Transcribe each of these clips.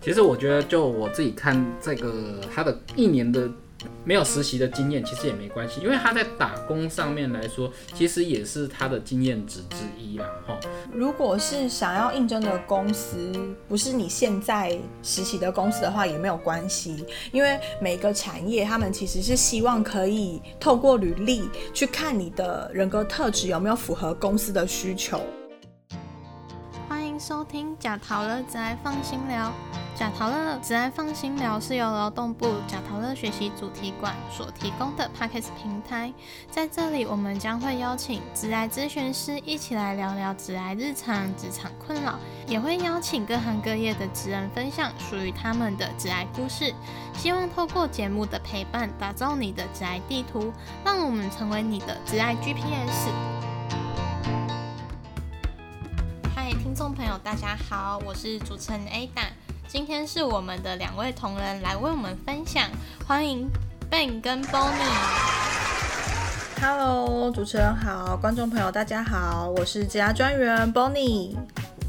其实我觉得，就我自己看这个他的一年的没有实习的经验，其实也没关系，因为他在打工上面来说，其实也是他的经验值之一啦。哈，如果是想要应征的公司不是你现在实习的公司的话，也没有关系，因为每个产业他们其实是希望可以透过履历去看你的人格特质有没有符合公司的需求。收听假桃乐只爱放心聊。假桃乐只爱放心聊是由劳动部假桃乐学习主题馆所提供的 p a c k a g e 平台，在这里我们将会邀请职爱咨询师一起来聊聊职爱日常、职场困扰，也会邀请各行各业的职人分享属于他们的职爱故事。希望透过节目的陪伴，打造你的职爱地图，让我们成为你的职爱 GPS。听众朋友，大家好，我是主持人 Ada。今天是我们的两位同仁来为我们分享，欢迎 Ben 跟 Bonnie。Hello，主持人好，观众朋友大家好，我是职涯专员 Bonnie。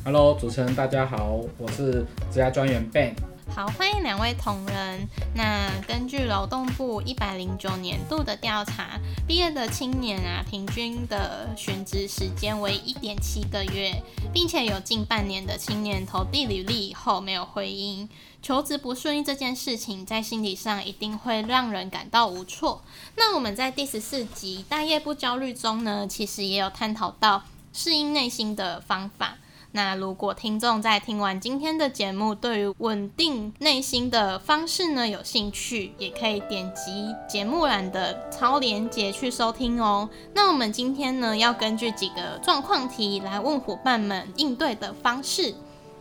Hello，主持人大家好，我是职涯专员 Ben。好，欢迎两位同仁。那根据劳动部一百零九年度的调查，毕业的青年啊，平均的选职时间为一点七个月，并且有近半年的青年投递履历以后没有回音，求职不顺利这件事情，在心理上一定会让人感到无措。那我们在第十四集大业不焦虑中呢，其实也有探讨到适应内心的方法。那如果听众在听完今天的节目，对于稳定内心的方式呢有兴趣，也可以点击节目栏的超连接去收听哦。那我们今天呢要根据几个状况题来问伙伴们应对的方式。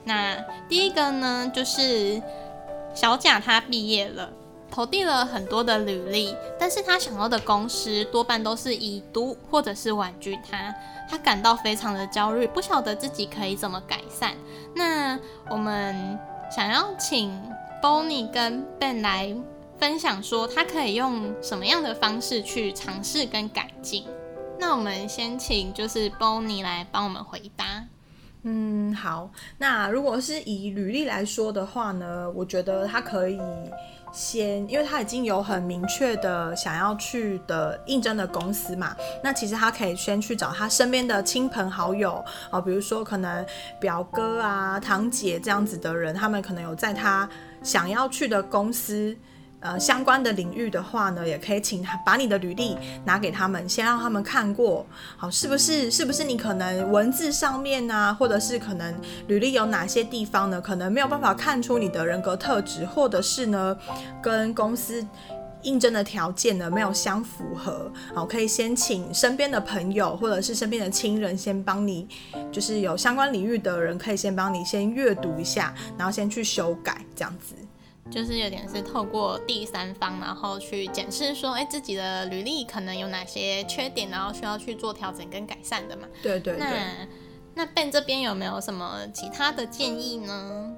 那第一个呢就是小贾他毕业了。投递了很多的履历，但是他想要的公司多半都是已读或者是婉拒他，他感到非常的焦虑，不晓得自己可以怎么改善。那我们想要请 Bonnie 跟 Ben 来分享，说他可以用什么样的方式去尝试跟改进。那我们先请就是 Bonnie 来帮我们回答。嗯，好。那如果是以履历来说的话呢，我觉得他可以。先，因为他已经有很明确的想要去的应征的公司嘛，那其实他可以先去找他身边的亲朋好友啊，比如说可能表哥啊、堂姐这样子的人，他们可能有在他想要去的公司。呃，相关的领域的话呢，也可以请他把你的履历拿给他们，先让他们看过，好，是不是？是不是你可能文字上面啊，或者是可能履历有哪些地方呢，可能没有办法看出你的人格特质，或者是呢，跟公司应征的条件呢没有相符合，好，可以先请身边的朋友或者是身边的亲人先帮你，就是有相关领域的人可以先帮你先阅读一下，然后先去修改这样子。就是有点是透过第三方，然后去检视说，哎，自己的履历可能有哪些缺点，然后需要去做调整跟改善的嘛。对对对。那那 Ben 这边有没有什么其他的建议呢？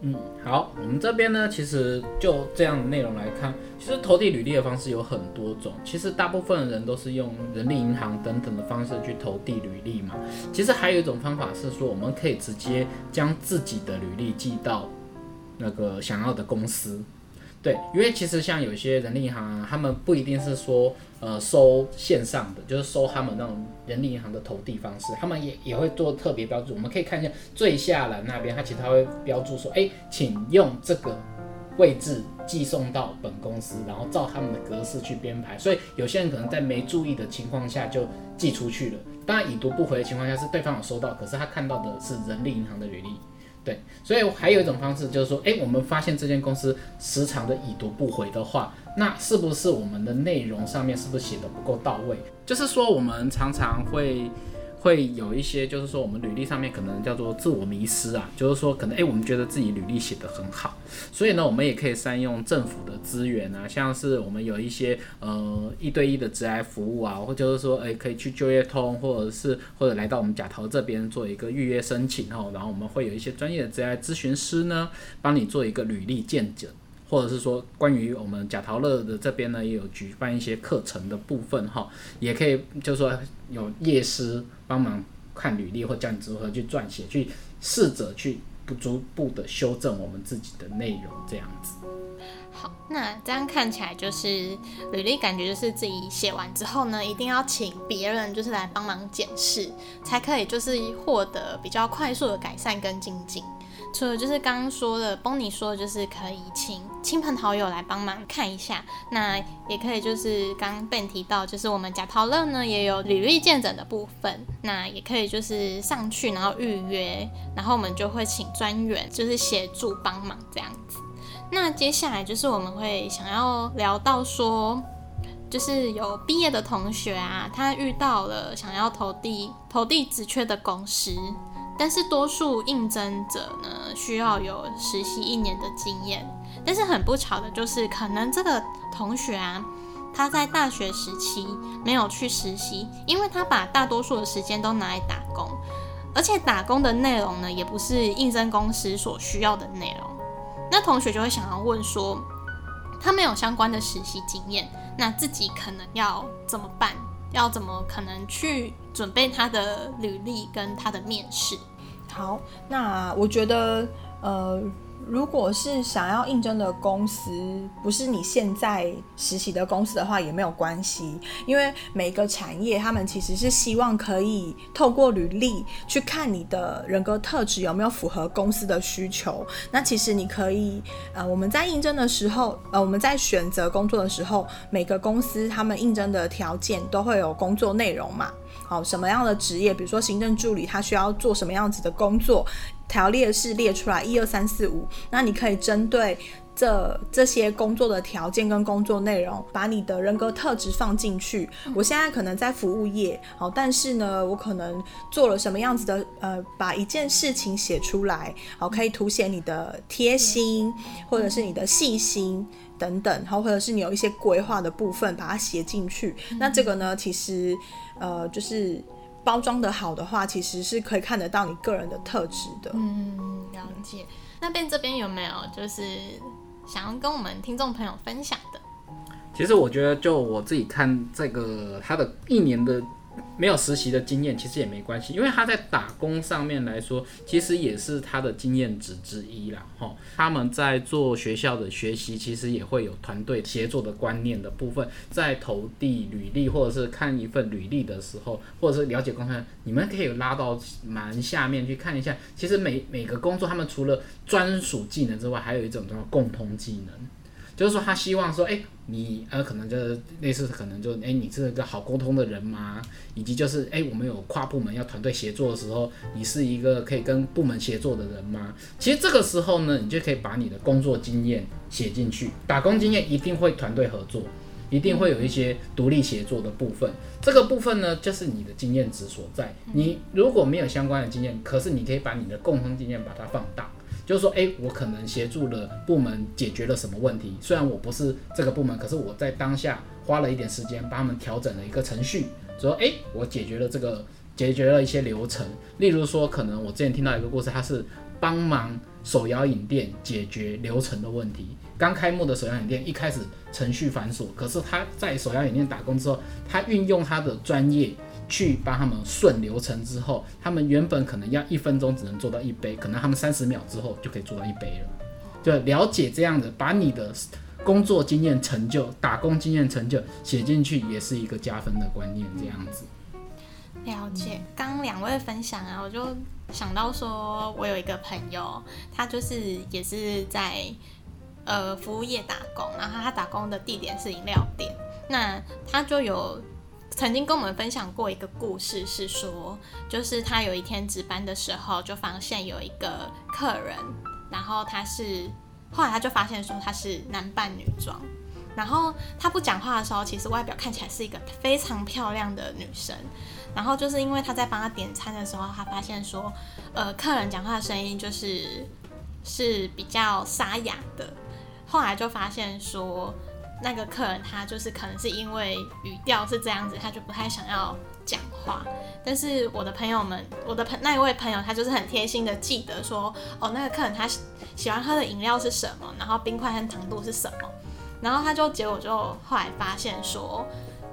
嗯，好，我们这边呢，其实就这样的内容来看，其实投递履历的方式有很多种。其实大部分的人都是用人力银行等等的方式去投递履历嘛。其实还有一种方法是说，我们可以直接将自己的履历寄到。那个想要的公司，对，因为其实像有些人力银行啊，他们不一定是说呃收线上的，就是收他们那种人力银行的投递方式，他们也也会做特别标注。我们可以看一下最下栏那边，它其实它会标注说，哎，请用这个位置寄送到本公司，然后照他们的格式去编排。所以有些人可能在没注意的情况下就寄出去了。当然已读不回的情况下是对方有收到，可是他看到的是人力银行的履历。对，所以还有一种方式就是说，哎，我们发现这间公司时常的已读不回的话，那是不是我们的内容上面是不是写的不够到位？就是说，我们常常会。会有一些，就是说我们履历上面可能叫做自我迷失啊，就是说可能哎，我们觉得自己履历写得很好，所以呢，我们也可以善用政府的资源啊，像是我们有一些呃一对一的职涯服务啊，或就是说哎，可以去就业通，或者是或者来到我们假投这边做一个预约申请哦，然后我们会有一些专业的职涯咨询师呢，帮你做一个履历见证。或者是说，关于我们贾陶乐的这边呢，也有举办一些课程的部分哈，也可以就是说有业师帮忙看履历，或教你如何去撰写，去试着去不逐步的修正我们自己的内容，这样子。好，那这样看起来就是履历，感觉就是自己写完之后呢，一定要请别人就是来帮忙检视，才可以就是获得比较快速的改善跟精进。除了就是刚刚说的，帮你说的就是可以请亲朋好友来帮忙看一下，那也可以就是刚刚被提到，就是我们假陶乐呢也有履历见诊的部分，那也可以就是上去然后预约，然后我们就会请专员就是协助帮忙这样子。那接下来就是我们会想要聊到说，就是有毕业的同学啊，他遇到了想要投递投递职缺的公司，但是多数应征者呢需要有实习一年的经验，但是很不巧的就是可能这个同学啊，他在大学时期没有去实习，因为他把大多数的时间都拿来打工，而且打工的内容呢也不是应征公司所需要的内容。那同学就会想要问说，他没有相关的实习经验，那自己可能要怎么办？要怎么可能去准备他的履历跟他的面试？好，那我觉得，呃。如果是想要应征的公司，不是你现在实习的公司的话，也没有关系，因为每个产业他们其实是希望可以透过履历去看你的人格特质有没有符合公司的需求。那其实你可以，呃，我们在应征的时候，呃，我们在选择工作的时候，每个公司他们应征的条件都会有工作内容嘛。好，什么样的职业，比如说行政助理，他需要做什么样子的工作？条列式列出来，一二三四五。那你可以针对这这些工作的条件跟工作内容，把你的人格特质放进去。我现在可能在服务业，好，但是呢，我可能做了什么样子的，呃，把一件事情写出来，好，可以凸显你的贴心，或者是你的细心等等，然后或者是你有一些规划的部分，把它写进去。那这个呢，其实。呃，就是包装的好的话，其实是可以看得到你个人的特质的。嗯，了解。那边这边有没有就是想要跟我们听众朋友分享的？其实我觉得，就我自己看这个他的一年的。没有实习的经验其实也没关系，因为他在打工上面来说，其实也是他的经验值之一啦。哈。他们在做学校的学习，其实也会有团队协作的观念的部分。在投递履历或者是看一份履历的时候，或者是了解公司，你们可以拉到蛮下面去看一下。其实每每个工作，他们除了专属技能之外，还有一种叫做共通技能。就是说，他希望说，哎，你呃，可能就是类似，可能就，哎，你是一个好沟通的人吗？以及就是，哎，我们有跨部门要团队协作的时候，你是一个可以跟部门协作的人吗？其实这个时候呢，你就可以把你的工作经验写进去。打工经验一定会团队合作，一定会有一些独立协作的部分。这个部分呢，就是你的经验值所在。你如果没有相关的经验，可是你可以把你的共同经验把它放大。就是说，哎，我可能协助了部门解决了什么问题？虽然我不是这个部门，可是我在当下花了一点时间帮他们调整了一个程序，说，哎，我解决了这个，解决了一些流程。例如说，可能我之前听到一个故事，他是帮忙手摇饮店解决流程的问题。刚开幕的手摇饮店一开始程序繁琐，可是他在手摇饮店打工之后，他运用他的专业。去帮他们顺流程之后，他们原本可能要一分钟只能做到一杯，可能他们三十秒之后就可以做到一杯了。就了解这样的，把你的工作经验成就、打工经验成就写进去，也是一个加分的观念。这样子。了解，刚两位分享啊，我就想到说，我有一个朋友，他就是也是在呃服务业打工，然后他打工的地点是饮料店，那他就有。曾经跟我们分享过一个故事，是说，就是他有一天值班的时候，就发现有一个客人，然后他是，后来他就发现说他是男扮女装，然后他不讲话的时候，其实外表看起来是一个非常漂亮的女生，然后就是因为他在帮他点餐的时候，他发现说，呃，客人讲话的声音就是是比较沙哑的，后来就发现说。那个客人他就是可能是因为语调是这样子，他就不太想要讲话。但是我的朋友们，我的朋那一位朋友，他就是很贴心的记得说，哦，那个客人他喜欢喝的饮料是什么，然后冰块和糖度是什么。然后他就结果就后来发现说，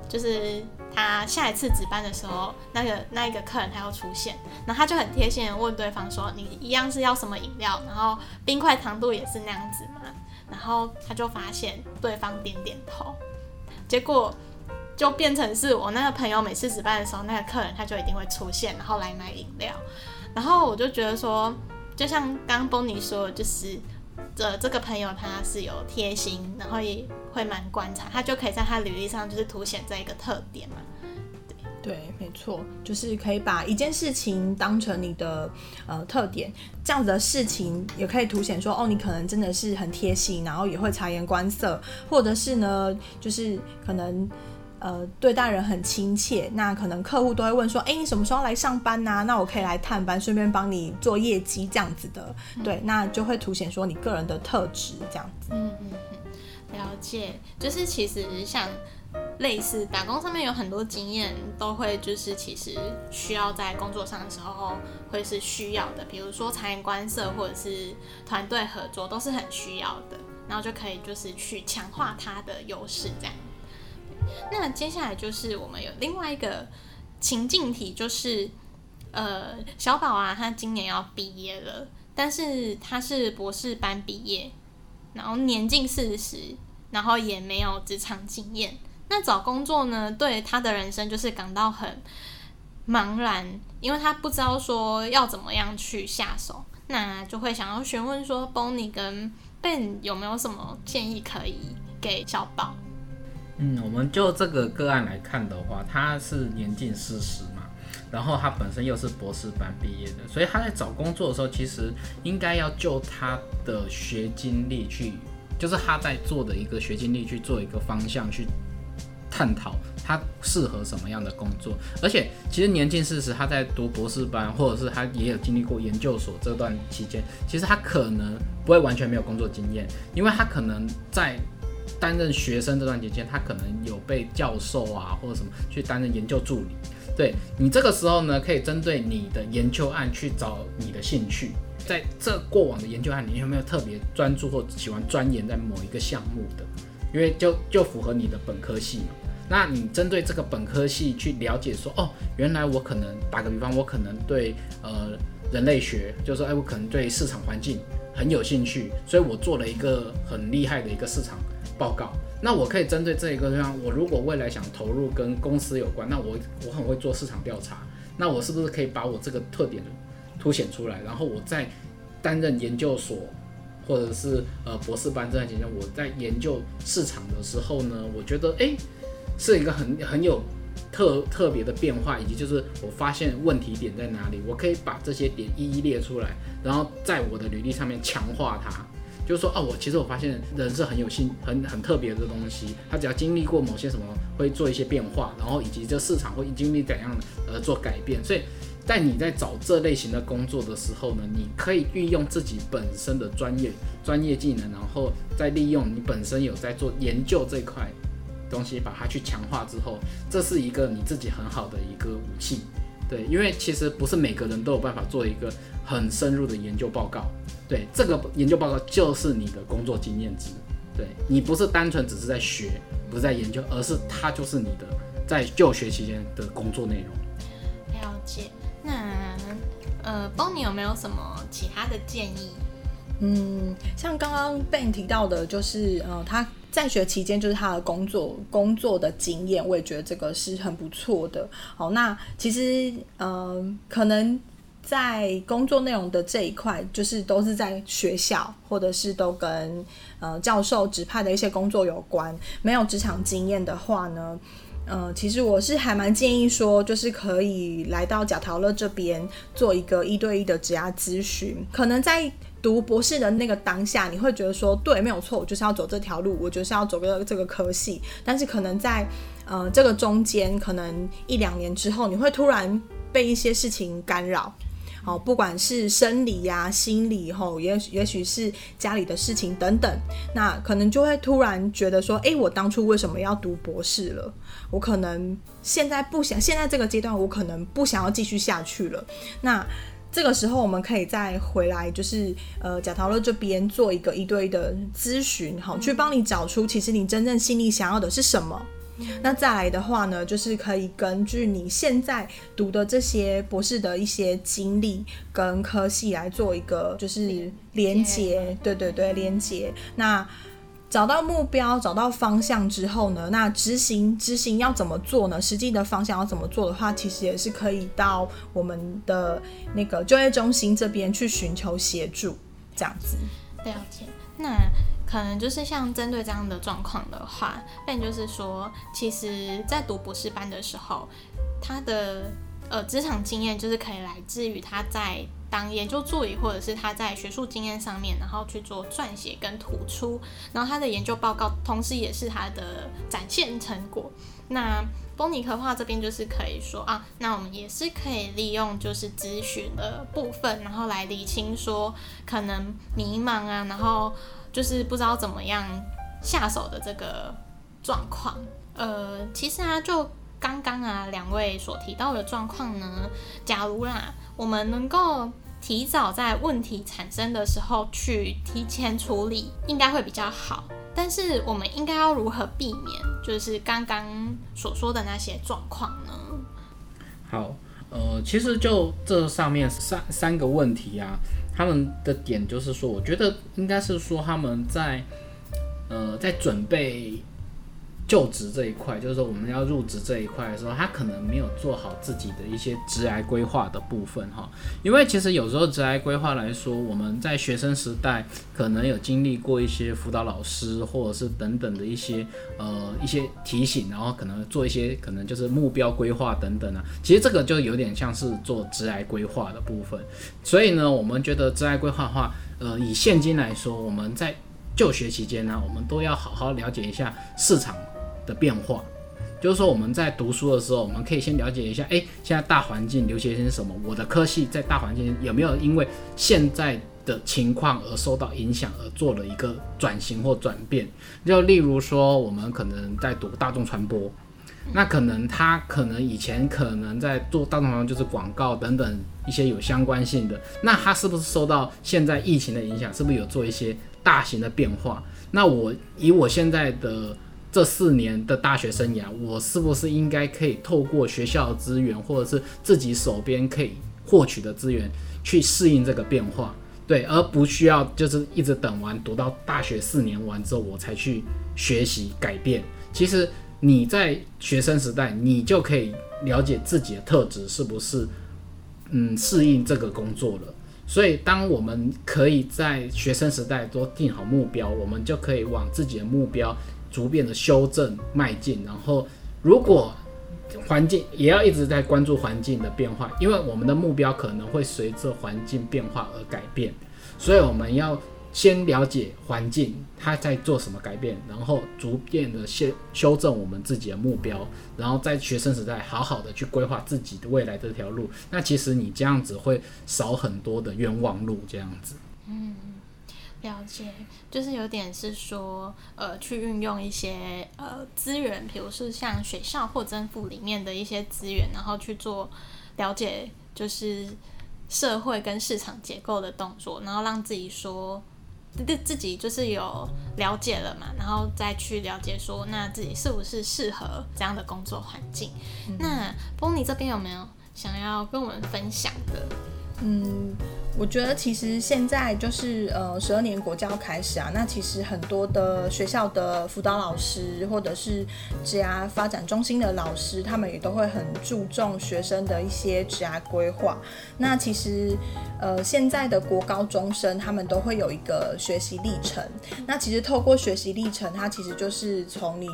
就是他下一次值班的时候，那个那一个客人他又出现，然后他就很贴心的问对方说：“你一样是要什么饮料？然后冰块糖度也是那样子？”然后他就发现对方点点头，结果就变成是我那个朋友每次值班的时候，那个客人他就一定会出现，然后来买饮料。然后我就觉得说，就像刚刚 Bonnie 说，就是这这个朋友他是有贴心，然后也会蛮观察，他就可以在他履历上就是凸显这一个特点嘛。对，没错，就是可以把一件事情当成你的呃特点，这样子的事情也可以凸显说，哦，你可能真的是很贴心，然后也会察言观色，或者是呢，就是可能呃对待人很亲切，那可能客户都会问说，哎，你什么时候来上班呐？那我可以来探班，顺便帮你做业绩这样子的，对，那就会凸显说你个人的特质这样子。嗯嗯嗯，了解，就是其实像。类似打工上面有很多经验，都会就是其实需要在工作上的时候会是需要的，比如说察言观色或者是团队合作都是很需要的，然后就可以就是去强化他的优势这样。那接下来就是我们有另外一个情境题，就是呃小宝啊，他今年要毕业了，但是他是博士班毕业，然后年近四十，然后也没有职场经验。那找工作呢？对他的人生就是感到很茫然，因为他不知道说要怎么样去下手，那就会想要询问说，Bonnie 跟 Ben 有没有什么建议可以给小宝？嗯，我们就这个个案来看的话，他是年近四十嘛，然后他本身又是博士班毕业的，所以他在找工作的时候，其实应该要就他的学经历去，就是他在做的一个学经历去做一个方向去。探讨他适合什么样的工作，而且其实年近四十，他在读博士班，或者是他也有经历过研究所这段期间，其实他可能不会完全没有工作经验，因为他可能在担任学生这段期间，他可能有被教授啊或者什么去担任研究助理。对你这个时候呢，可以针对你的研究案去找你的兴趣，在这过往的研究案，你有没有特别专注或喜欢钻研在某一个项目的？因为就就符合你的本科系嘛。那你针对这个本科系去了解说，哦，原来我可能打个比方，我可能对呃人类学，就是说，哎，我可能对市场环境很有兴趣，所以我做了一个很厉害的一个市场报告。那我可以针对这一个地方，我如果未来想投入跟公司有关，那我我很会做市场调查，那我是不是可以把我这个特点凸显出来？然后我在担任研究所或者是呃博士班这段期间，我在研究市场的时候呢，我觉得哎。是一个很很有特特别的变化，以及就是我发现问题点在哪里，我可以把这些点一一列出来，然后在我的履历上面强化它，就是说哦，我其实我发现人是很有心很很特别的东西，他只要经历过某些什么会做一些变化，然后以及这市场会经历怎样呃做改变，所以在你在找这类型的工作的时候呢，你可以运用自己本身的专业专业技能，然后再利用你本身有在做研究这块。东西把它去强化之后，这是一个你自己很好的一个武器，对，因为其实不是每个人都有办法做一个很深入的研究报告，对，这个研究报告就是你的工作经验值，对你不是单纯只是在学，不是在研究，而是它就是你的在就学期间的工作内容。了解，那呃，帮你有没有什么其他的建议？嗯，像刚刚被你提到的，就是呃，他。在学期间就是他的工作工作的经验，我也觉得这个是很不错的。好，那其实嗯，可能在工作内容的这一块，就是都是在学校或者是都跟呃教授指派的一些工作有关。没有职场经验的话呢，呃，其实我是还蛮建议说，就是可以来到贾陶乐这边做一个一对一的职涯咨询，可能在。读博士的那个当下，你会觉得说，对，没有错，我就是要走这条路，我就是要走个这个科系。但是可能在呃这个中间，可能一两年之后，你会突然被一些事情干扰，好，不管是生理呀、心理吼，也也许是家里的事情等等，那可能就会突然觉得说，哎，我当初为什么要读博士了？我可能现在不想，现在这个阶段，我可能不想要继续下去了。那这个时候，我们可以再回来，就是呃，贾陶乐这边做一个一对一的咨询，好，去帮你找出其实你真正心里想要的是什么。那再来的话呢，就是可以根据你现在读的这些博士的一些经历跟科系来做一个就是连接，对对对，连接。那找到目标、找到方向之后呢，那执行执行要怎么做呢？实际的方向要怎么做的话，其实也是可以到我们的那个就业中心这边去寻求协助，这样子。了解。那可能就是像针对这样的状况的话，那就是说，其实在读博士班的时候，他的呃职场经验就是可以来自于他在。当研究助理，或者是他在学术经验上面，然后去做撰写跟突出，然后他的研究报告，同时也是他的展现成果。那波尼克话这边就是可以说啊，那我们也是可以利用就是咨询的部分，然后来理清说可能迷茫啊，然后就是不知道怎么样下手的这个状况。呃，其实啊，就刚刚啊两位所提到的状况呢，假如啦，我们能够。提早在问题产生的时候去提前处理，应该会比较好。但是我们应该要如何避免，就是刚刚所说的那些状况呢？好，呃，其实就这上面三三个问题啊，他们的点就是说，我觉得应该是说他们在呃在准备。就职这一块，就是说我们要入职这一块的时候，他可能没有做好自己的一些职涯规划的部分哈。因为其实有时候职涯规划来说，我们在学生时代可能有经历过一些辅导老师或者是等等的一些呃一些提醒，然后可能做一些可能就是目标规划等等啊。其实这个就有点像是做职涯规划的部分。所以呢，我们觉得职涯规划的话，呃，以现今来说，我们在就学期间呢，我们都要好好了解一下市场。的变化，就是说我们在读书的时候，我们可以先了解一下，哎，现在大环境流行些什么？我的科系在大环境有没有因为现在的情况而受到影响，而做了一个转型或转变？就例如说，我们可能在读大众传播，那可能他可能以前可能在做大众传播，就是广告等等一些有相关性的，那他是不是受到现在疫情的影响？是不是有做一些大型的变化？那我以我现在的。这四年的大学生涯，我是不是应该可以透过学校资源，或者是自己手边可以获取的资源，去适应这个变化？对，而不需要就是一直等完读到大学四年完之后，我才去学习改变。其实你在学生时代，你就可以了解自己的特质是不是嗯适应这个工作了。所以，当我们可以在学生时代都定好目标，我们就可以往自己的目标。逐渐的修正迈进，然后如果环境也要一直在关注环境的变化，因为我们的目标可能会随着环境变化而改变，所以我们要先了解环境它在做什么改变，然后逐渐的先修正我们自己的目标，然后在学生时代好好的去规划自己的未来这条路。那其实你这样子会少很多的冤枉路，这样子。嗯。了解，就是有点是说，呃，去运用一些呃资源，比如是像学校或政府里面的一些资源，然后去做了解，就是社会跟市场结构的动作，然后让自己说，自自己就是有了解了嘛，然后再去了解说，那自己是不是适合这样的工作环境？那波尼这边有没有想要跟我们分享的？嗯。我觉得其实现在就是呃十二年国教开始啊，那其实很多的学校的辅导老师或者是职涯发展中心的老师，他们也都会很注重学生的一些职涯规划。那其实呃现在的国高中生他们都会有一个学习历程。那其实透过学习历程，它其实就是从你。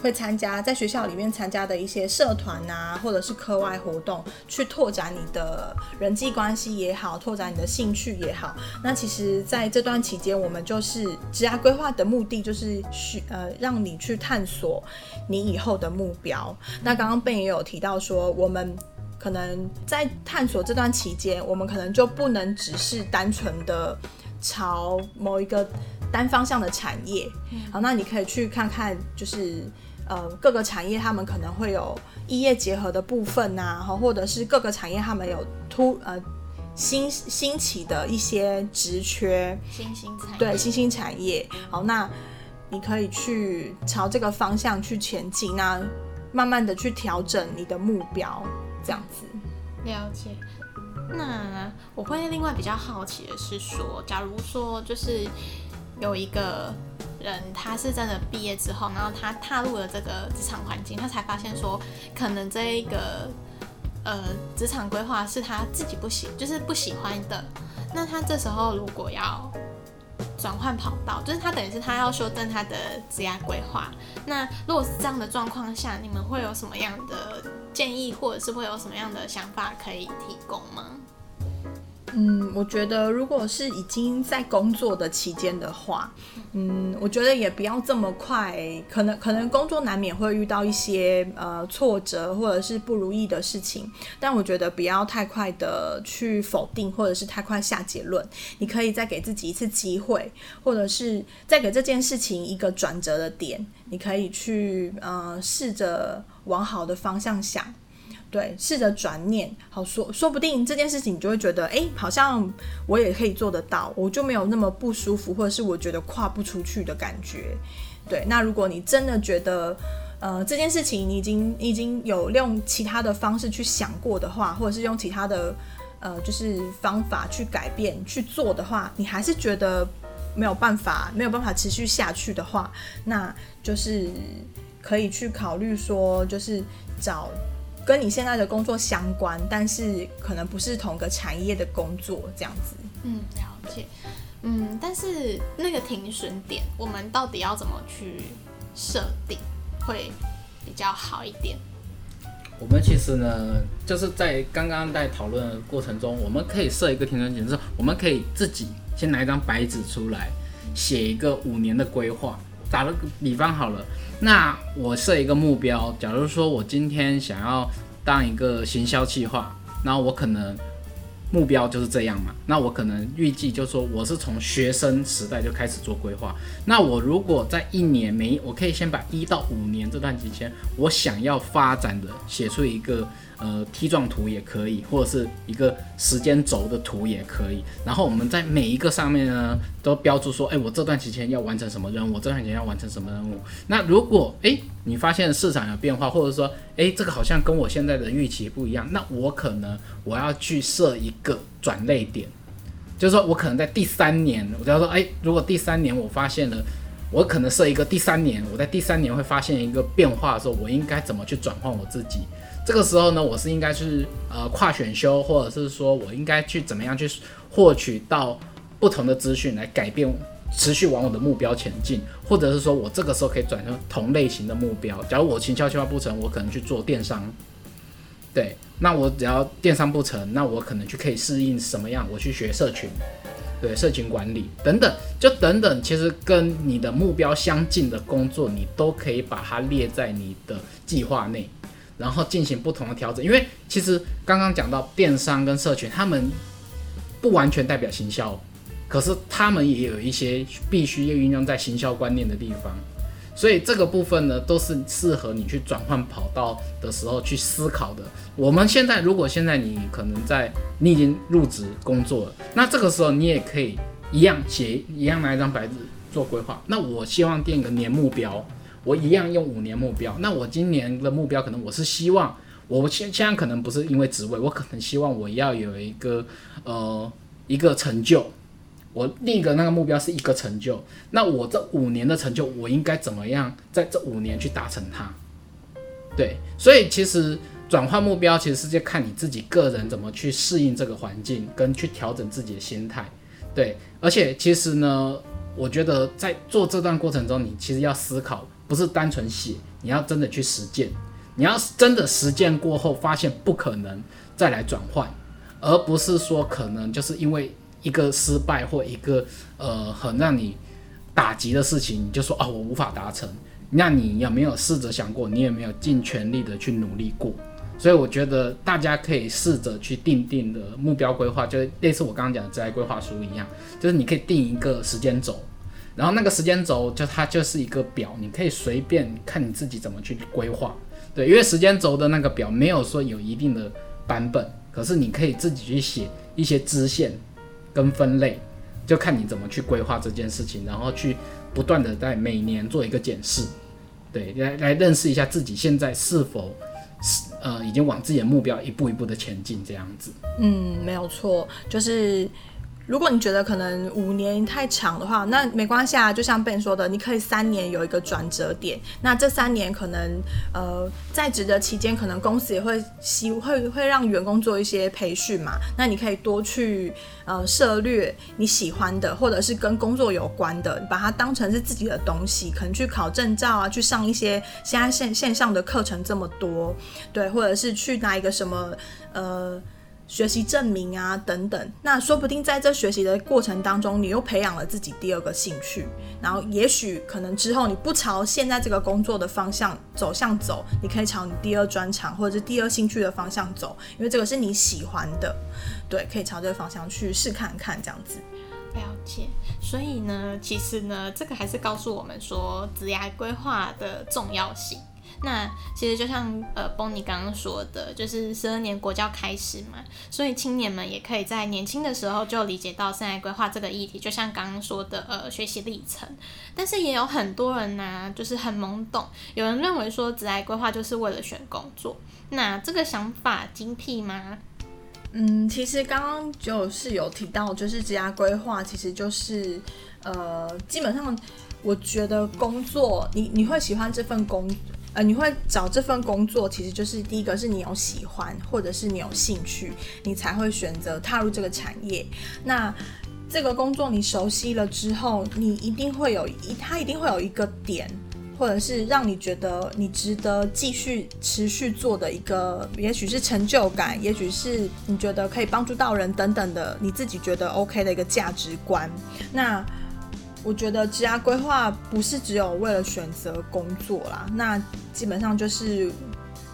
会参加在学校里面参加的一些社团呐，或者是课外活动，去拓展你的人际关系也好，拓展你的兴趣也好。那其实在这段期间，我们就是职业规划的目的，就是需呃让你去探索你以后的目标。那刚刚贝也有提到说，我们可能在探索这段期间，我们可能就不能只是单纯的朝某一个单方向的产业。好，那你可以去看看，就是。呃，各个产业他们可能会有异业结合的部分呐，哈，或者是各个产业他们有突呃新兴起的一些职缺，新兴产业对新兴产业。好，那你可以去朝这个方向去前进，那慢慢的去调整你的目标，这样子。了解。那我会另外比较好奇的是说，假如说就是有一个人，他是真的毕业之后，然后他踏入了这个职场环境，他才发现说，可能这一个呃职场规划是他自己不喜，就是不喜欢的。那他这时候如果要转换跑道，就是他等于是他要修正他的职业规划。那如果是这样的状况下，你们会有什么样的建议，或者是会有什么样的想法可以提供吗？嗯，我觉得如果是已经在工作的期间的话，嗯，我觉得也不要这么快，可能可能工作难免会遇到一些呃挫折或者是不如意的事情，但我觉得不要太快的去否定或者是太快下结论，你可以再给自己一次机会，或者是再给这件事情一个转折的点，你可以去呃试着往好的方向想。对，试着转念，好说，说不定这件事情你就会觉得，哎，好像我也可以做得到，我就没有那么不舒服，或者是我觉得跨不出去的感觉。对，那如果你真的觉得，呃，这件事情你已经已经有用其他的方式去想过的话，或者是用其他的呃就是方法去改变去做的话，你还是觉得没有办法没有办法持续下去的话，那就是可以去考虑说，就是找。跟你现在的工作相关，但是可能不是同个产业的工作这样子。嗯，了解。嗯，但是那个停损点，我们到底要怎么去设定会比较好一点？我们其实呢，就是在刚刚在讨论的过程中，我们可以设一个停损点，就是我们可以自己先拿一张白纸出来，写一个五年的规划。打了个比方好了。那我设一个目标，假如说我今天想要当一个行销企划，那我可能目标就是这样嘛。那我可能预计就是说我是从学生时代就开始做规划。那我如果在一年每，我可以先把一到五年这段期间我想要发展的写出一个。呃，梯状图也可以，或者是一个时间轴的图也可以。然后我们在每一个上面呢，都标注说，哎，我这段期间要完成什么任务，我这段时间要完成什么任务。那如果哎，你发现市场有变化，或者说，哎，这个好像跟我现在的预期不一样，那我可能我要去设一个转类点，就是说我可能在第三年，我就要说，哎，如果第三年我发现了，我可能设一个第三年，我在第三年会发现一个变化的时候，我应该怎么去转换我自己？这个时候呢，我是应该去呃跨选修，或者是说我应该去怎么样去获取到不同的资讯来改变，持续往我的目标前进，或者是说我这个时候可以转成同类型的目标。假如我行销计划不成，我可能去做电商。对，那我只要电商不成，那我可能就可以适应什么样？我去学社群，对，社群管理等等，就等等，其实跟你的目标相近的工作，你都可以把它列在你的计划内。然后进行不同的调整，因为其实刚刚讲到电商跟社群，他们不完全代表行销，可是他们也有一些必须要运用在行销观念的地方，所以这个部分呢，都是适合你去转换跑道的时候去思考的。我们现在如果现在你可能在你已经入职工作了，那这个时候你也可以一样写一样拿一张白纸做规划。那我希望定个年目标。我一样用五年目标，那我今年的目标可能我是希望，我现现在可能不是因为职位，我可能希望我要有一个呃一个成就，我另一个那个目标是一个成就，那我这五年的成就，我应该怎么样在这五年去达成它？对，所以其实转换目标其实是在看你自己个人怎么去适应这个环境，跟去调整自己的心态。对，而且其实呢，我觉得在做这段过程中，你其实要思考。不是单纯写，你要真的去实践。你要真的实践过后，发现不可能再来转换，而不是说可能就是因为一个失败或一个呃很让你打击的事情，你就说啊我无法达成。那你有没有试着想过？你有没有尽全力的去努力过？所以我觉得大家可以试着去定定的目标规划，就类似我刚刚讲的职业规划书一样，就是你可以定一个时间轴。然后那个时间轴就它就是一个表，你可以随便看你自己怎么去规划，对，因为时间轴的那个表没有说有一定的版本，可是你可以自己去写一些支线跟分类，就看你怎么去规划这件事情，然后去不断的在每年做一个检视，对，来来认识一下自己现在是否是呃已经往自己的目标一步一步的前进这样子。嗯，没有错，就是如果你觉得可能五年太长的话，那没关系啊。就像 Ben 说的，你可以三年有一个转折点。那这三年可能呃在职的期间，可能公司也会希会会让员工做一些培训嘛。那你可以多去呃涉略你喜欢的，或者是跟工作有关的，把它当成是自己的东西，可能去考证照啊，去上一些现在线线上的课程这么多，对，或者是去拿一个什么呃。学习证明啊，等等，那说不定在这学习的过程当中，你又培养了自己第二个兴趣，然后也许可能之后你不朝现在这个工作的方向走向走，你可以朝你第二专长或者是第二兴趣的方向走，因为这个是你喜欢的，对，可以朝这个方向去试看看，这样子。了解，所以呢，其实呢，这个还是告诉我们说，职业规划的重要性。那其实就像呃，Bonnie 刚刚说的，就是十二年国教开始嘛，所以青年们也可以在年轻的时候就理解到生涯规划这个议题，就像刚刚说的呃学习历程。但是也有很多人呢，就是很懵懂，有人认为说职业规划就是为了选工作，那这个想法精辟吗？嗯，其实刚刚就是有提到，就是职业规划其实就是呃，基本上我觉得工作你你会喜欢这份工。呃，你会找这份工作，其实就是第一个是你有喜欢，或者是你有兴趣，你才会选择踏入这个产业。那这个工作你熟悉了之后，你一定会有一，它一定会有一个点，或者是让你觉得你值得继续持续做的一个，也许是成就感，也许是你觉得可以帮助到人等等的，你自己觉得 OK 的一个价值观。那我觉得职业规划不是只有为了选择工作啦，那基本上就是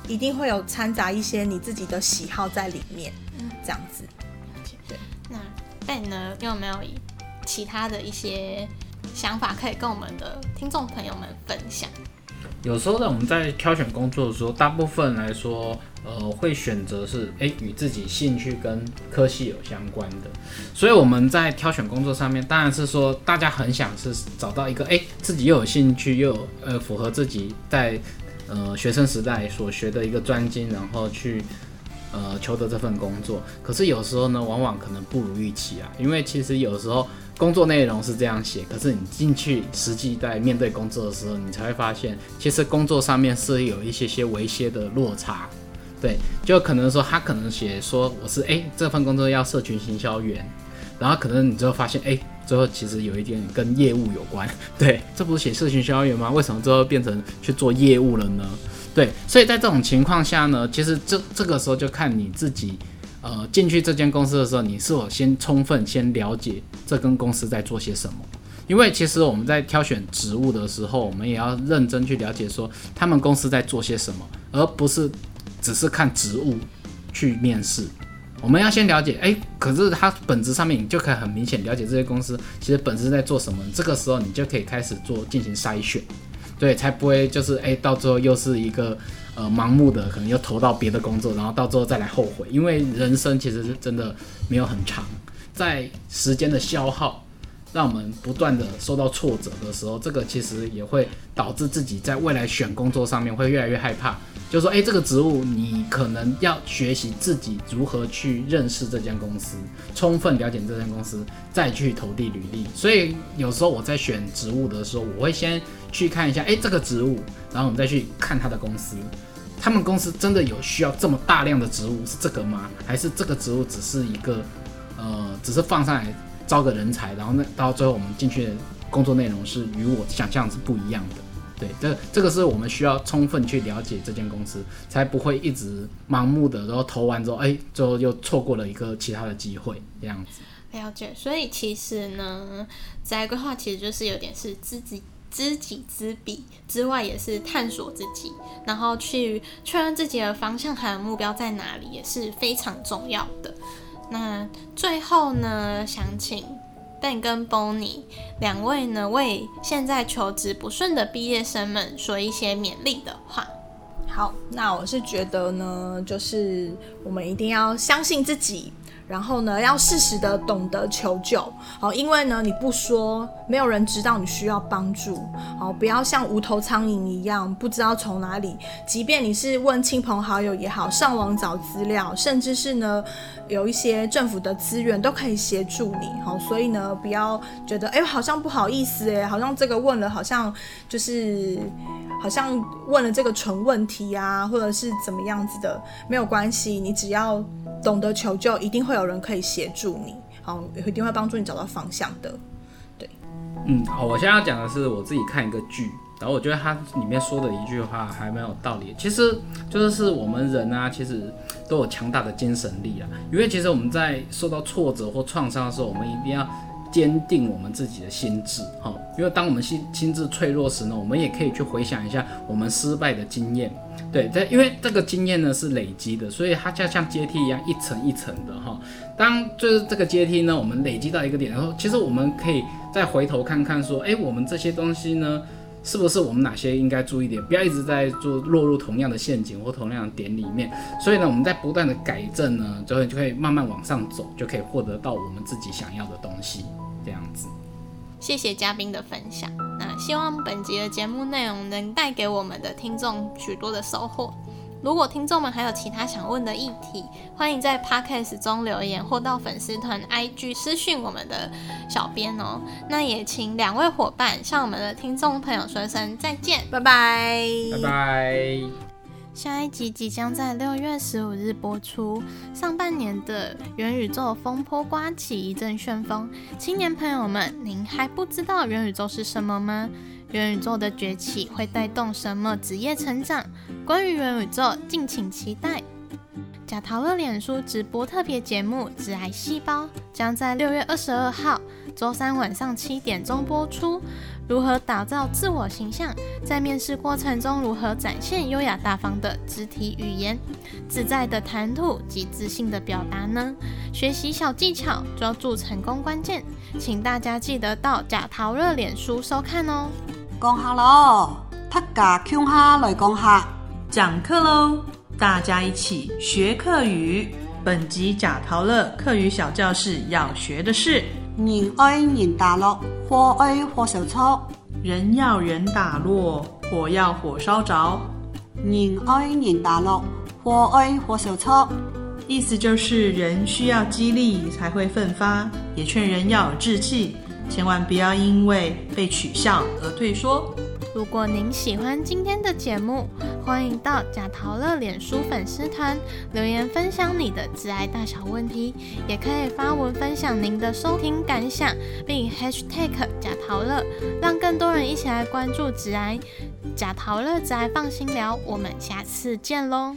一定会有掺杂一些你自己的喜好在里面，这样子。对，那 Ben 呢，有没有其他的一些想法可以跟我们的听众朋友们分享？有时候呢，我们在挑选工作的时候，大部分来说。呃，会选择是诶与自己兴趣跟科系有相关的，所以我们在挑选工作上面，当然是说大家很想是找到一个诶自己又有兴趣又有呃符合自己在呃学生时代所学的一个专精，然后去呃求得这份工作。可是有时候呢，往往可能不如预期啊，因为其实有时候工作内容是这样写，可是你进去实际在面对工作的时候，你才会发现，其实工作上面是有一些些微些的落差。对，就可能说他可能写说我是哎这份工作要社群行销员，然后可能你最后发现哎最后其实有一点跟业务有关。对，这不是写社群行销员吗？为什么最后变成去做业务了呢？对，所以在这种情况下呢，其实这这个时候就看你自己，呃，进去这间公司的时候，你是否先充分先了解这跟公司在做些什么？因为其实我们在挑选职务的时候，我们也要认真去了解说他们公司在做些什么，而不是。只是看职务去面试，我们要先了解，哎，可是它本质上面你就可以很明显了解这些公司其实本质在做什么。这个时候你就可以开始做进行筛选，对，才不会就是哎到最后又是一个呃盲目的，可能又投到别的工作，然后到最后再来后悔。因为人生其实是真的没有很长，在时间的消耗让我们不断的受到挫折的时候，这个其实也会导致自己在未来选工作上面会越来越害怕。就说，哎，这个职务你可能要学习自己如何去认识这间公司，充分了解这间公司，再去投递履历。所以有时候我在选职务的时候，我会先去看一下，哎，这个职务，然后我们再去看他的公司，他们公司真的有需要这么大量的职务是这个吗？还是这个职务只是一个，呃，只是放上来招个人才，然后那到最后我们进去的工作内容是与我想象是不一样的。对，这这个是我们需要充分去了解这间公司，才不会一直盲目的，然后投完之后，哎，最后又错过了一个其他的机会，这样子。了解，所以其实呢，宅规划其实就是有点是自己知己知彼之外，也是探索自己，然后去确认自己的方向还有目标在哪里，也是非常重要的。那最后呢，想请。Ben 跟 Bonnie 两位呢，为现在求职不顺的毕业生们说一些勉励的话。好，那我是觉得呢，就是我们一定要相信自己，然后呢，要适时的懂得求救，好，因为呢，你不说，没有人知道你需要帮助，好，不要像无头苍蝇一样，不知道从哪里，即便你是问亲朋好友也好，上网找资料，甚至是呢，有一些政府的资源都可以协助你，好，所以呢，不要觉得，哎，好像不好意思，哎，好像这个问了，好像就是好像问了这个纯问题啊，或者是怎么样子的，没有关系，你只要。懂得求救，一定会有人可以协助你，好，一定会帮助你找到方向的。对，嗯，好，我现在要讲的是我自己看一个剧，然后我觉得它里面说的一句话还蛮有道理。其实就是我们人啊，其实都有强大的精神力啊，因为其实我们在受到挫折或创伤的时候，我们一定要。坚定我们自己的心智，哈，因为当我们心心智脆弱时呢，我们也可以去回想一下我们失败的经验，对，在因为这个经验呢是累积的，所以它就像阶梯一样一层一层的，哈。当就是这个阶梯呢，我们累积到一个点，然后其实我们可以再回头看看，说，哎，我们这些东西呢。是不是我们哪些应该注意点？不要一直在做落入同样的陷阱或同样的点里面。所以呢，我们在不断的改正呢，就会就会慢慢往上走，就可以获得到我们自己想要的东西。这样子。谢谢嘉宾的分享。那希望本集的节目内容能带给我们的听众许多的收获。如果听众们还有其他想问的议题，欢迎在 podcast 中留言或到粉丝团 IG 私讯我们的小编哦。那也请两位伙伴向我们的听众朋友说声再见，拜拜，拜拜。下一集即将在六月十五日播出。上半年的元宇宙风波刮起一阵旋风，青年朋友们，您还不知道元宇宙是什么吗？元宇宙的崛起会带动什么职业成长？关于元宇宙，敬请期待。贾陶乐脸书直播特别节目《致癌细胞》将在六月二十二号周三晚上七点钟播出。如何打造自我形象？在面试过程中，如何展现优雅大方的肢体语言、自在的谈吐及自信的表达呢？学习小技巧，抓住成功关键，请大家记得到贾陶乐脸书收看哦。讲下喽，他家穷哈来讲下，讲课喽！大家一起学课语。本集贾陶乐课语小教室要学的是：人爱人打落，火爱火烧着；人要人打落，火要火烧着。人爱人打落，火爱火烧着。意思就是人需要激励才会奋发，也劝人要有志气。千万不要因为被取笑而退缩。如果您喜欢今天的节目，欢迎到贾陶乐脸书粉丝团留言分享你的挚爱大小问题，也可以发文分享您的收听感想，并 #hashtag 贾陶乐，让更多人一起来关注挚爱。贾陶乐，挚爱放心聊，我们下次见喽。